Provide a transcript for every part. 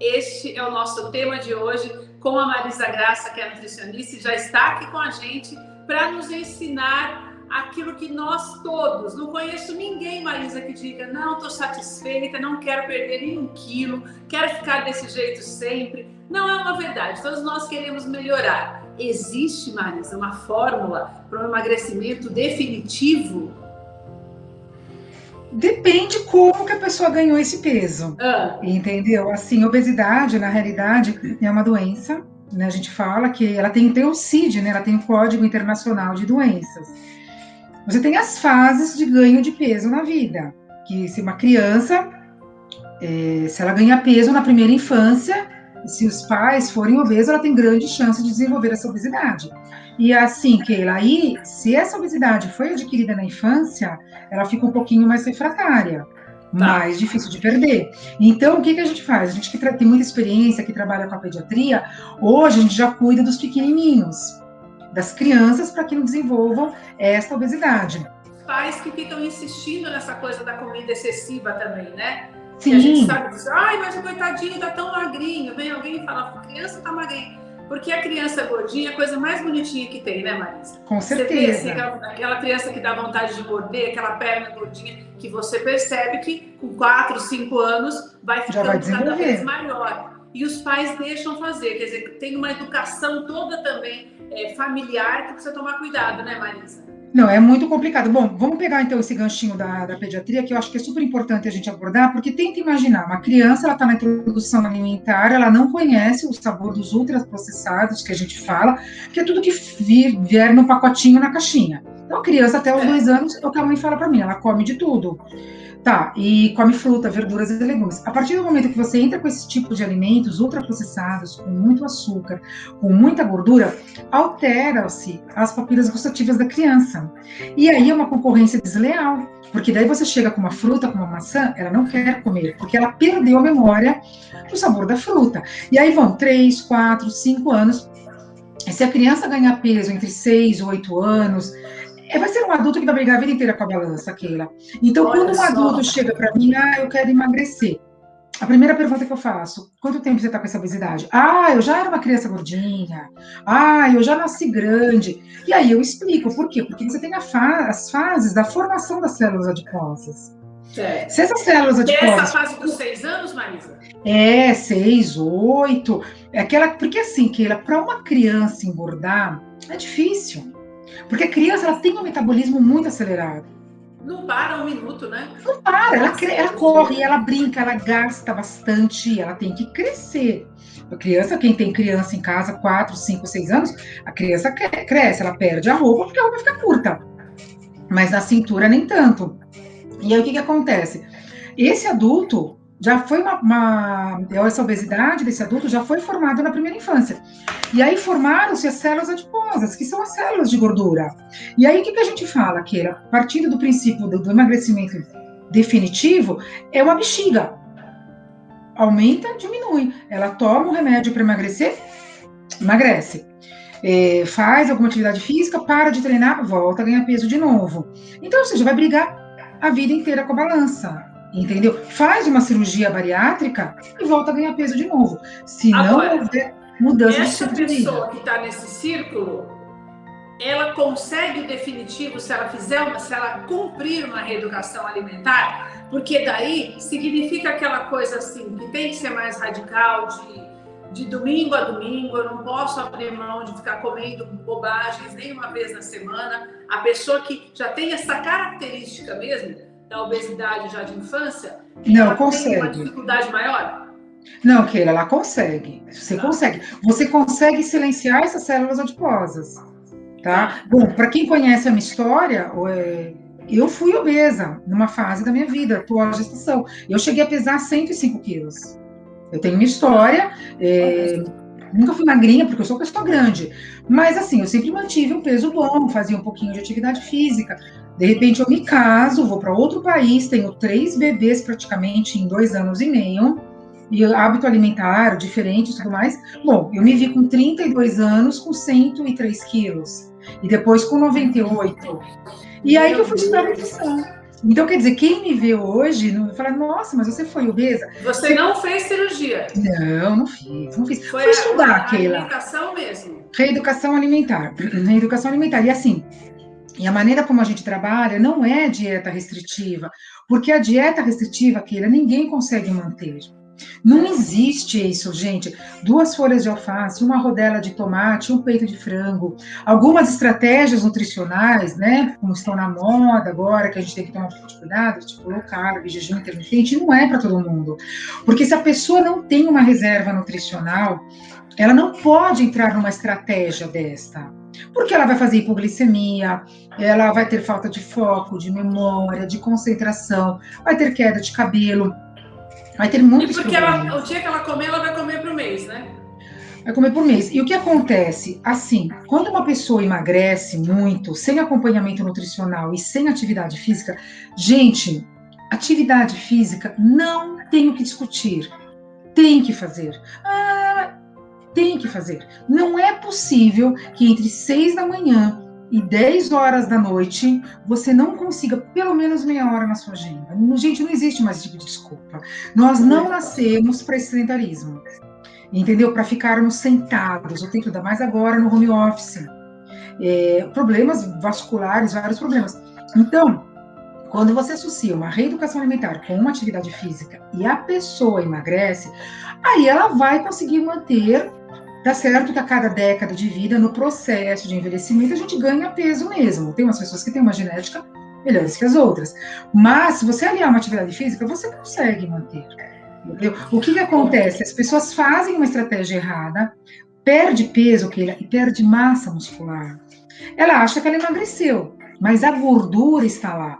Este é o nosso tema de hoje com a Marisa Graça, que é nutricionista e já está aqui com a gente para nos ensinar aquilo que nós todos, não conheço ninguém, Marisa, que diga, não, estou satisfeita, não quero perder nenhum quilo, quero ficar desse jeito sempre. Não é uma verdade, todos nós queremos melhorar. Existe, Marisa, uma fórmula para um emagrecimento definitivo? Depende como que a pessoa ganhou esse peso. Ah. Entendeu? Assim, obesidade, na realidade, é uma doença. Né? A gente fala que ela tem, tem o CID, né? ela tem o Código Internacional de Doenças. Você tem as fases de ganho de peso na vida. Que se uma criança, é, se ela ganha peso na primeira infância, se os pais forem obesos, ela tem grande chance de desenvolver essa obesidade. E assim, Keila, aí, se essa obesidade foi adquirida na infância, ela fica um pouquinho mais refratária. Tá. mais difícil de perder. Então, o que, que a gente faz? A gente que tem muita experiência, que trabalha com a pediatria, hoje a gente já cuida dos pequenininhos das crianças para que não desenvolvam esta obesidade. Pais que ficam insistindo nessa coisa da comida excessiva também, né? Sim. A gente sabe dizer, ai, mas o coitadinho tá tão magrinho. Vem alguém e fala, a criança tá magrinha. Porque a criança gordinha é a coisa mais bonitinha que tem, né, Marisa? Com certeza. Você vê, assim, aquela, aquela, criança que dá vontade de morder, aquela perna gordinha, que você percebe que com 4, 5 anos vai ficando vai cada vez maior. E os pais deixam fazer, quer dizer, tem uma educação toda também é, familiar que precisa tomar cuidado, né, Marisa? Não, é muito complicado. Bom, vamos pegar então esse ganchinho da, da pediatria, que eu acho que é super importante a gente abordar, porque tenta imaginar, uma criança, ela está na introdução alimentar, ela não conhece o sabor dos ultraprocessados que a gente fala, que é tudo que vir, vier no pacotinho, na caixinha. Então, a criança até os é. dois anos, é o que a mãe fala para mim, ela come de tudo. Tá, e come fruta, verduras e legumes. A partir do momento que você entra com esse tipo de alimentos ultraprocessados, com muito açúcar, com muita gordura, altera-se as papilas gustativas da criança. E aí é uma concorrência desleal, porque daí você chega com uma fruta, com uma maçã, ela não quer comer, porque ela perdeu a memória do sabor da fruta. E aí vão três, quatro, cinco anos. Se a criança ganhar peso entre 6 e 8 anos, é, vai ser um adulto que vai brigar a vida inteira com a balança, Keila. Então, Olha quando um só. adulto chega para mim, ah, eu quero emagrecer. A primeira pergunta que eu faço: quanto tempo você está com essa obesidade? Ah, eu já era uma criança gordinha. Ah, eu já nasci grande. E aí eu explico por quê? Porque você tem fa as fases da formação das células adiposas. É. Se essas células adiposas. Essa fase dos seis anos, Marisa? É, seis, oito. É aquela, porque assim, Keila, para uma criança engordar é difícil. Porque a criança ela tem um metabolismo muito acelerado. Não para um minuto, né? Não para, ela, ela corre, ela brinca, ela gasta bastante, ela tem que crescer. A criança, quem tem criança em casa, 4, 5, 6 anos, a criança cresce, ela perde a roupa porque a roupa fica curta. Mas na cintura nem tanto. E aí o que, que acontece? Esse adulto, já foi uma, uma, essa obesidade desse adulto já foi formada na primeira infância. E aí formaram-se as células adiposas, que são as células de gordura. E aí o que, que a gente fala, que a partir do princípio do, do emagrecimento definitivo, é uma bexiga. Aumenta, diminui. Ela toma um remédio para emagrecer, emagrece. É, faz alguma atividade física, para de treinar, volta a ganhar peso de novo. Então, ou seja, vai brigar a vida inteira com a balança entendeu? Faz uma cirurgia bariátrica e volta a ganhar peso de novo. Se Agora, não houver mudança essa de pessoa que está nesse círculo, ela consegue o definitivo se ela fizer uma, se ela cumprir uma reeducação alimentar, porque daí significa aquela coisa assim que tem que ser mais radical de de domingo a domingo, eu não posso abrir mão de ficar comendo bobagens nem uma vez na semana. A pessoa que já tem essa característica mesmo, da obesidade já de infância, não consegue. Tem uma dificuldade maior? Não, Keila, ela consegue. Você tá. consegue. Você consegue silenciar essas células adiposas, tá? Bom, para quem conhece a minha história, é, eu fui obesa numa fase da minha vida, pós-gestação. Eu cheguei a pesar 105 quilos. Eu tenho uma história. É, nunca fui magrinha, porque eu sou uma pessoa grande. Mas, assim, eu sempre mantive um peso bom, fazia um pouquinho de atividade física. De repente eu me caso, vou para outro país, tenho três bebês praticamente em dois anos e meio, e hábito alimentar diferente e tudo mais. Bom, eu me vi com 32 anos com 103 quilos. e depois com 98. E aí que eu fui estudar nutrição. Então, quer dizer, quem me vê hoje não fala, nossa, mas você foi obesa. Você não fez cirurgia? Não, não fiz. Não fiz. Foi Fui estudar, a, Keila. Reeducação mesmo. Reeducação alimentar. Reeducação alimentar. E assim, e a maneira como a gente trabalha não é dieta restritiva, porque a dieta restritiva, Keila, ninguém consegue manter. Não existe isso, gente. Duas folhas de alface, uma rodela de tomate, um peito de frango. Algumas estratégias nutricionais, né, como estão na moda agora, que a gente tem que tomar um pouco de cuidado, tipo low carb, jejum intermitente, não é para todo mundo. Porque se a pessoa não tem uma reserva nutricional, ela não pode entrar numa estratégia desta. Porque ela vai fazer hipoglicemia, ela vai ter falta de foco, de memória, de concentração, vai ter queda de cabelo, vai ter muitos E porque ela, o dia que ela comer, ela vai comer por mês, né? Vai comer por mês. E o que acontece? Assim, quando uma pessoa emagrece muito, sem acompanhamento nutricional e sem atividade física, gente, atividade física não tem o que discutir. Tem que fazer. Ah, tem que fazer. Não é possível que entre seis da manhã e 10 horas da noite você não consiga pelo menos meia hora na sua agenda. Gente, não existe mais tipo de desculpa. Nós não nascemos para esse sedentarismo, entendeu? Para ficarmos sentados o tempo, ainda mais agora no home office. É, problemas vasculares, vários problemas. Então, quando você associa uma reeducação alimentar com uma atividade física e a pessoa emagrece, aí ela vai conseguir manter Tá certo que a cada década de vida, no processo de envelhecimento, a gente ganha peso mesmo. Tem umas pessoas que têm uma genética melhores que as outras. Mas, se você aliar uma atividade física, você consegue manter. Entendeu? O que, que acontece? As pessoas fazem uma estratégia errada, perde peso e perde massa muscular. Ela acha que ela emagreceu, mas a gordura está lá.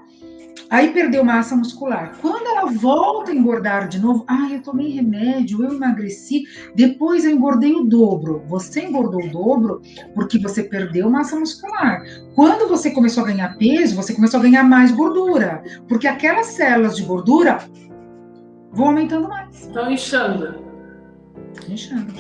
Aí perdeu massa muscular. Quando ela volta a engordar de novo, ah, eu tomei remédio, eu emagreci, depois eu engordei o dobro. Você engordou o dobro porque você perdeu massa muscular. Quando você começou a ganhar peso, você começou a ganhar mais gordura, porque aquelas células de gordura vão aumentando mais. Estão inchando. Inchando.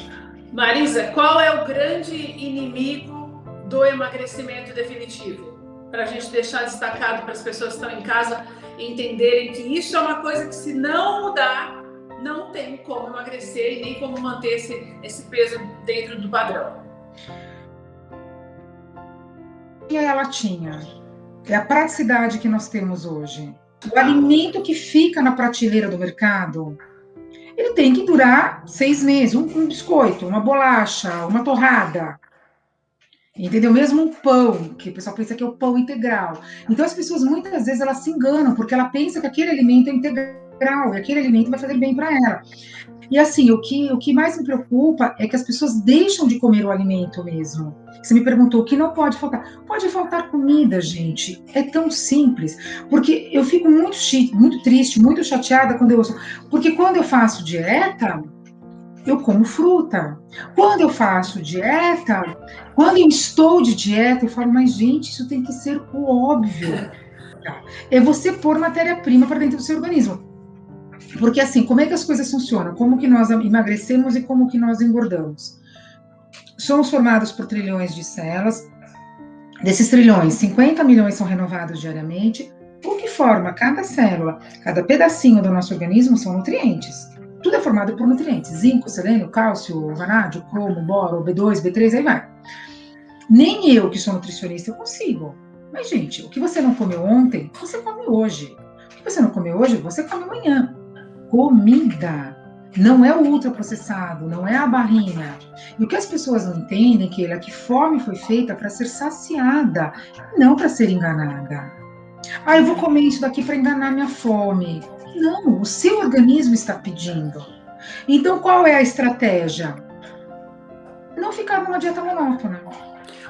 Marisa, qual é o grande inimigo do emagrecimento definitivo? Para a gente deixar destacado para as pessoas que estão em casa entenderem que isso é uma coisa que, se não mudar, não tem como emagrecer e nem como manter esse, esse peso dentro do padrão. E é a latinha? É a praticidade que nós temos hoje. O alimento que fica na prateleira do mercado, ele tem que durar seis meses. Um, um biscoito, uma bolacha, uma torrada. Entendeu? Mesmo um pão, que o pessoal pensa que é o pão integral. Então as pessoas muitas vezes elas se enganam, porque ela pensa que aquele alimento é integral, e aquele alimento vai fazer bem para ela. E assim, o que, o que mais me preocupa é que as pessoas deixam de comer o alimento mesmo. Você me perguntou o que não pode faltar. Pode faltar comida, gente. É tão simples. Porque eu fico muito, muito triste, muito chateada quando eu ouço. Porque quando eu faço dieta, eu como fruta. Quando eu faço dieta, quando eu estou de dieta, eu falo, mas gente, isso tem que ser o óbvio. É você pôr matéria-prima para dentro do seu organismo. Porque assim, como é que as coisas funcionam? Como que nós emagrecemos e como que nós engordamos? Somos formados por trilhões de células. Desses trilhões, 50 milhões são renovados diariamente. O que forma cada célula, cada pedacinho do nosso organismo são nutrientes. Tudo é formado por nutrientes: zinco, selênio, cálcio, vanádio, cromo, boro, B2, B3, aí vai. Nem eu, que sou nutricionista, eu consigo. Mas, gente, o que você não comeu ontem, você come hoje. O que você não comeu hoje, você come amanhã. Comida. Não é o ultraprocessado, não é a barrinha. E o que as pessoas não entendem, que é que fome foi feita para ser saciada, não para ser enganada. Ah, eu vou comer isso daqui para enganar minha fome. Não, o seu organismo está pedindo. Então, qual é a estratégia? Não ficar numa dieta monótona.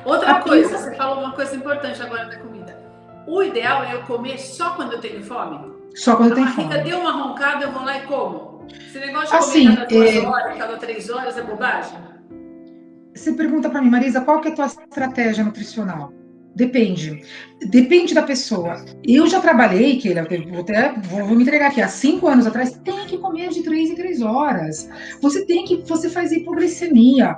Outra coisa, você falou uma coisa importante agora da comida. O ideal é eu comer só quando eu tenho fome? Só quando eu tenho fome. A deu uma roncada, eu vou lá e como. Esse negócio de assim, comer cada duas é... horas, cada três horas é bobagem? Você pergunta para mim, Marisa, qual que é a tua estratégia nutricional? Depende. Depende da pessoa. Eu já trabalhei, que vou, até, vou, vou, me entregar aqui, há cinco anos atrás, tem que comer de três em três horas. Você tem que, você faz hipoglicemia.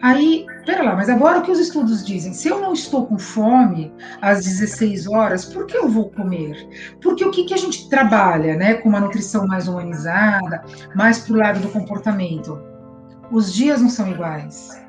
Aí, pera lá, mas agora o que os estudos dizem? Se eu não estou com fome às 16 horas, por que eu vou comer? Porque o que, que a gente trabalha, né, com uma nutrição mais humanizada, mais para o lado do comportamento? Os dias não são iguais,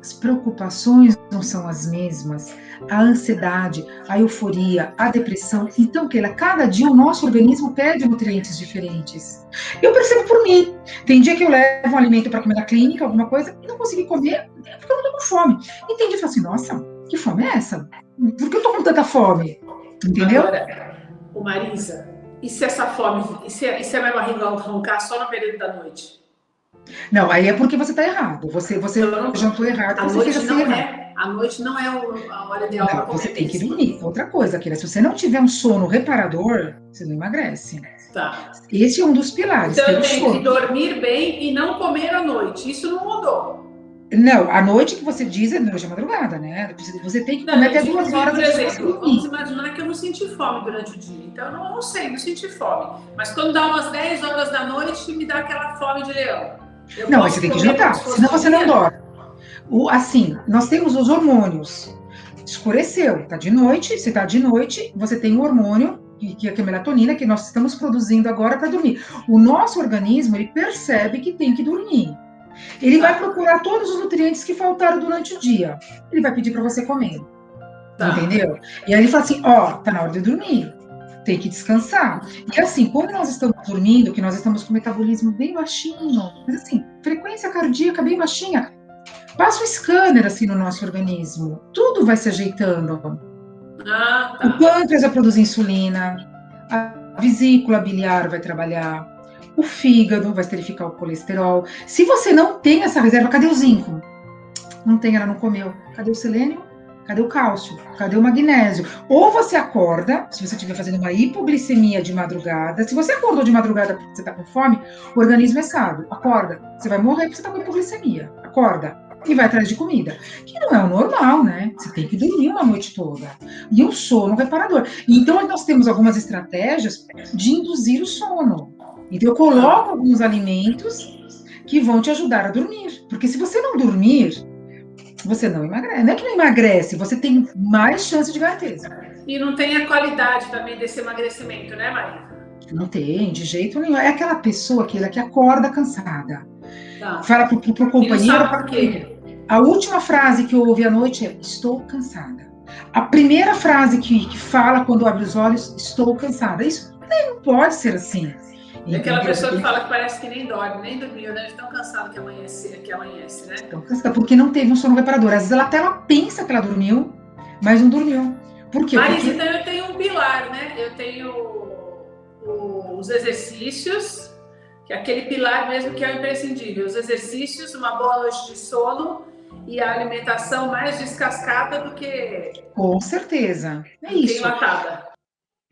as preocupações não são as mesmas, a ansiedade, a euforia, a depressão. Então, Keila, cada dia o nosso organismo pede nutrientes diferentes. Eu percebo por mim. Tem dia que eu levo um alimento para comer na clínica, alguma coisa, e não consegui comer porque eu não tô com fome. E tem dia eu falo assim, nossa, que fome é essa? Por que eu tô com tanta fome? Entendeu? Agora, o Marisa, e se essa fome, e se, e se a minha barriga roncar só no período da noite? Não, aí é porque você está errado. Você, você não, jantou errado. A noite não é. A noite não é a hora ideal para Você tem que dormir. Outra coisa, Kira, se você não tiver um sono reparador, você não emagrece. Tá. Esse é um dos pilares. Então eu tenho que dormir bem e não comer à noite. Isso não mudou. Não, a noite que você diz é noite à madrugada, né? Você tem que comer até duas horas Por exemplo, vamos imaginar que eu não senti fome durante o dia. Então eu não, não sei, não senti fome. Mas quando dá umas 10 horas da noite, me dá aquela fome de leão. Eu não, mas você tem que jantar, senão você não dorme. O, assim, nós temos os hormônios. Escureceu, tá de noite, se tá de noite, você tem o hormônio, que, é a melatonina, que nós estamos produzindo agora para dormir. O nosso organismo, ele percebe que tem que dormir. Ele vai procurar todos os nutrientes que faltaram durante o dia. Ele vai pedir para você comer. Tá. Entendeu? E aí ele fala assim: ó, tá na hora de dormir tem que descansar. E assim, quando nós estamos dormindo, que nós estamos com o metabolismo bem baixinho, mas assim, frequência cardíaca bem baixinha, passa o scanner assim no nosso organismo, tudo vai se ajeitando. Ah, tá. O pâncreas vai produzir insulina, a vesícula biliar vai trabalhar, o fígado vai esterificar o colesterol. Se você não tem essa reserva, cadê o zinco? Não tem, ela não comeu. Cadê o selênio? Cadê o cálcio? Cadê o magnésio? Ou você acorda, se você estiver fazendo uma hipoglicemia de madrugada, se você acordou de madrugada porque você está com fome, o organismo é sábio. Acorda, você vai morrer porque você está com hipoglicemia. Acorda, e vai atrás de comida. Que não é o normal, né? Você tem que dormir uma noite toda. E o sono reparador. Então, nós temos algumas estratégias de induzir o sono. Então, eu coloco alguns alimentos que vão te ajudar a dormir. Porque se você não dormir, você não emagrece. Não é que não emagrece, você tem mais chance de ganhar peso. E não tem a qualidade também desse emagrecimento, né, Maria? Não tem, de jeito nenhum. É aquela pessoa que, que acorda cansada. Tá. Fala pro, pro, pro companheiro. A última frase que eu ouvi à noite é: Estou cansada. A primeira frase que, que fala quando abre os olhos: Estou cansada. Isso não pode ser assim. É aquela pessoa que fala que parece que nem dorme, nem dormiu, né? De tão cansado que amanhece, que amanhece, né? Tão cansada, porque não teve um sono reparador. Às vezes ela até ela pensa que ela dormiu, mas não dormiu. Por quê? Mas porque... então eu tenho um pilar, né? Eu tenho os exercícios, que é aquele pilar mesmo que é o imprescindível. Os exercícios, uma boa noite de sono e a alimentação mais descascada do que. Com certeza. É isso. Enlatada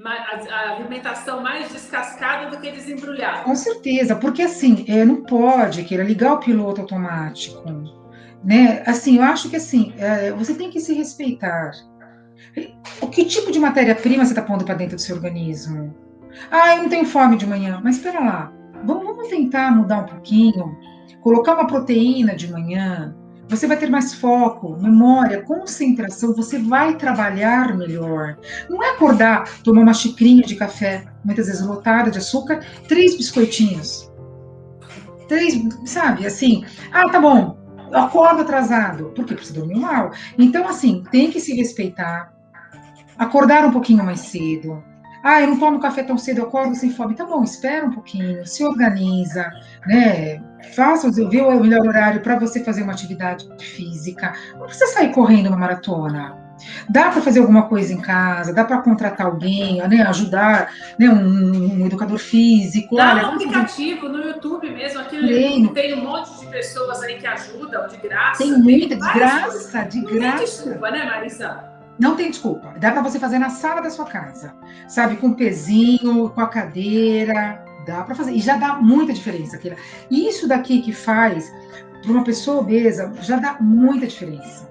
a alimentação mais descascada do que desembrulhada. Com certeza, porque assim, é, não pode querer ligar o piloto automático, né? Assim, eu acho que assim, é, você tem que se respeitar. O que tipo de matéria-prima você está pondo para dentro do seu organismo? Ah, eu não tenho fome de manhã, mas espera lá, vamos, vamos tentar mudar um pouquinho, colocar uma proteína de manhã, você vai ter mais foco, memória, concentração, você vai trabalhar melhor. Não é acordar, tomar uma xicrinha de café, muitas vezes lotada de açúcar, três biscoitinhos. Três, sabe, assim, ah, tá bom, acordo atrasado, porque você dormiu mal. Então, assim, tem que se respeitar, acordar um pouquinho mais cedo, ah, eu não tomo café tão cedo, eu acordo sem fome. Tá bom, espera um pouquinho, se organiza, né? Faça, vê o melhor horário para você fazer uma atividade física. Não precisa sair correndo uma maratona. Dá para fazer alguma coisa em casa, dá para contratar alguém, né, ajudar né, um, um educador físico. Dá Olha, um aplicativo no YouTube mesmo, aqui tem um monte de pessoas aí que ajudam de graça. Tem muita de graça, de Não graça. Tem desculpa, né, Marisa? Não tem desculpa. Dá para você fazer na sala da sua casa, sabe? Com pezinho, com a cadeira. Dá para fazer. E já dá muita diferença. Isso daqui que faz para uma pessoa obesa já dá muita diferença.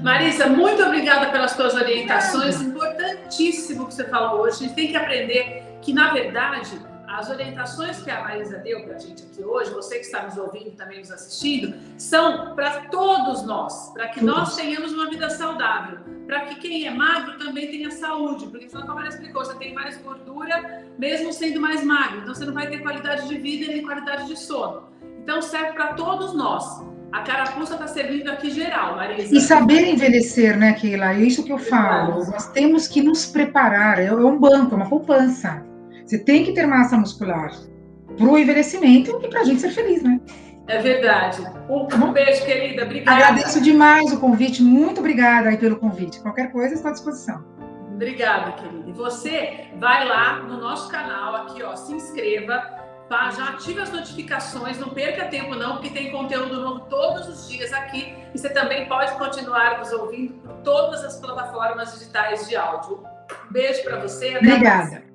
Marisa, muito obrigada pelas suas orientações. Importantíssimo que você falou hoje. A gente tem que aprender que, na verdade, as orientações que a Marisa deu para a gente aqui hoje, você que está nos ouvindo também nos assistindo, são para todos nós, para que nós tenhamos uma vida saudável, para que quem é magro também tenha saúde, porque senão, como ela explicou, você tem mais gordura mesmo sendo mais magro, então você não vai ter qualidade de vida nem qualidade de sono. Então serve para todos nós. A carapuça está servindo aqui geral, Marisa. E saber envelhecer, né, Keila? É isso que eu falo. Nós temos que nos preparar. É um banco, é uma poupança. Você tem que ter massa muscular para o envelhecimento e para a gente ser feliz, né? É verdade. Um, um beijo, querida. Obrigada. Agradeço demais o convite. Muito obrigada aí pelo convite. Qualquer coisa, estou à disposição. Obrigada, querida. E você vai lá no nosso canal, aqui, ó, se inscreva Tá? Já ative as notificações, não perca tempo não, porque tem conteúdo novo todos os dias aqui e você também pode continuar nos ouvindo por todas as plataformas digitais de áudio. beijo para você. Obrigada.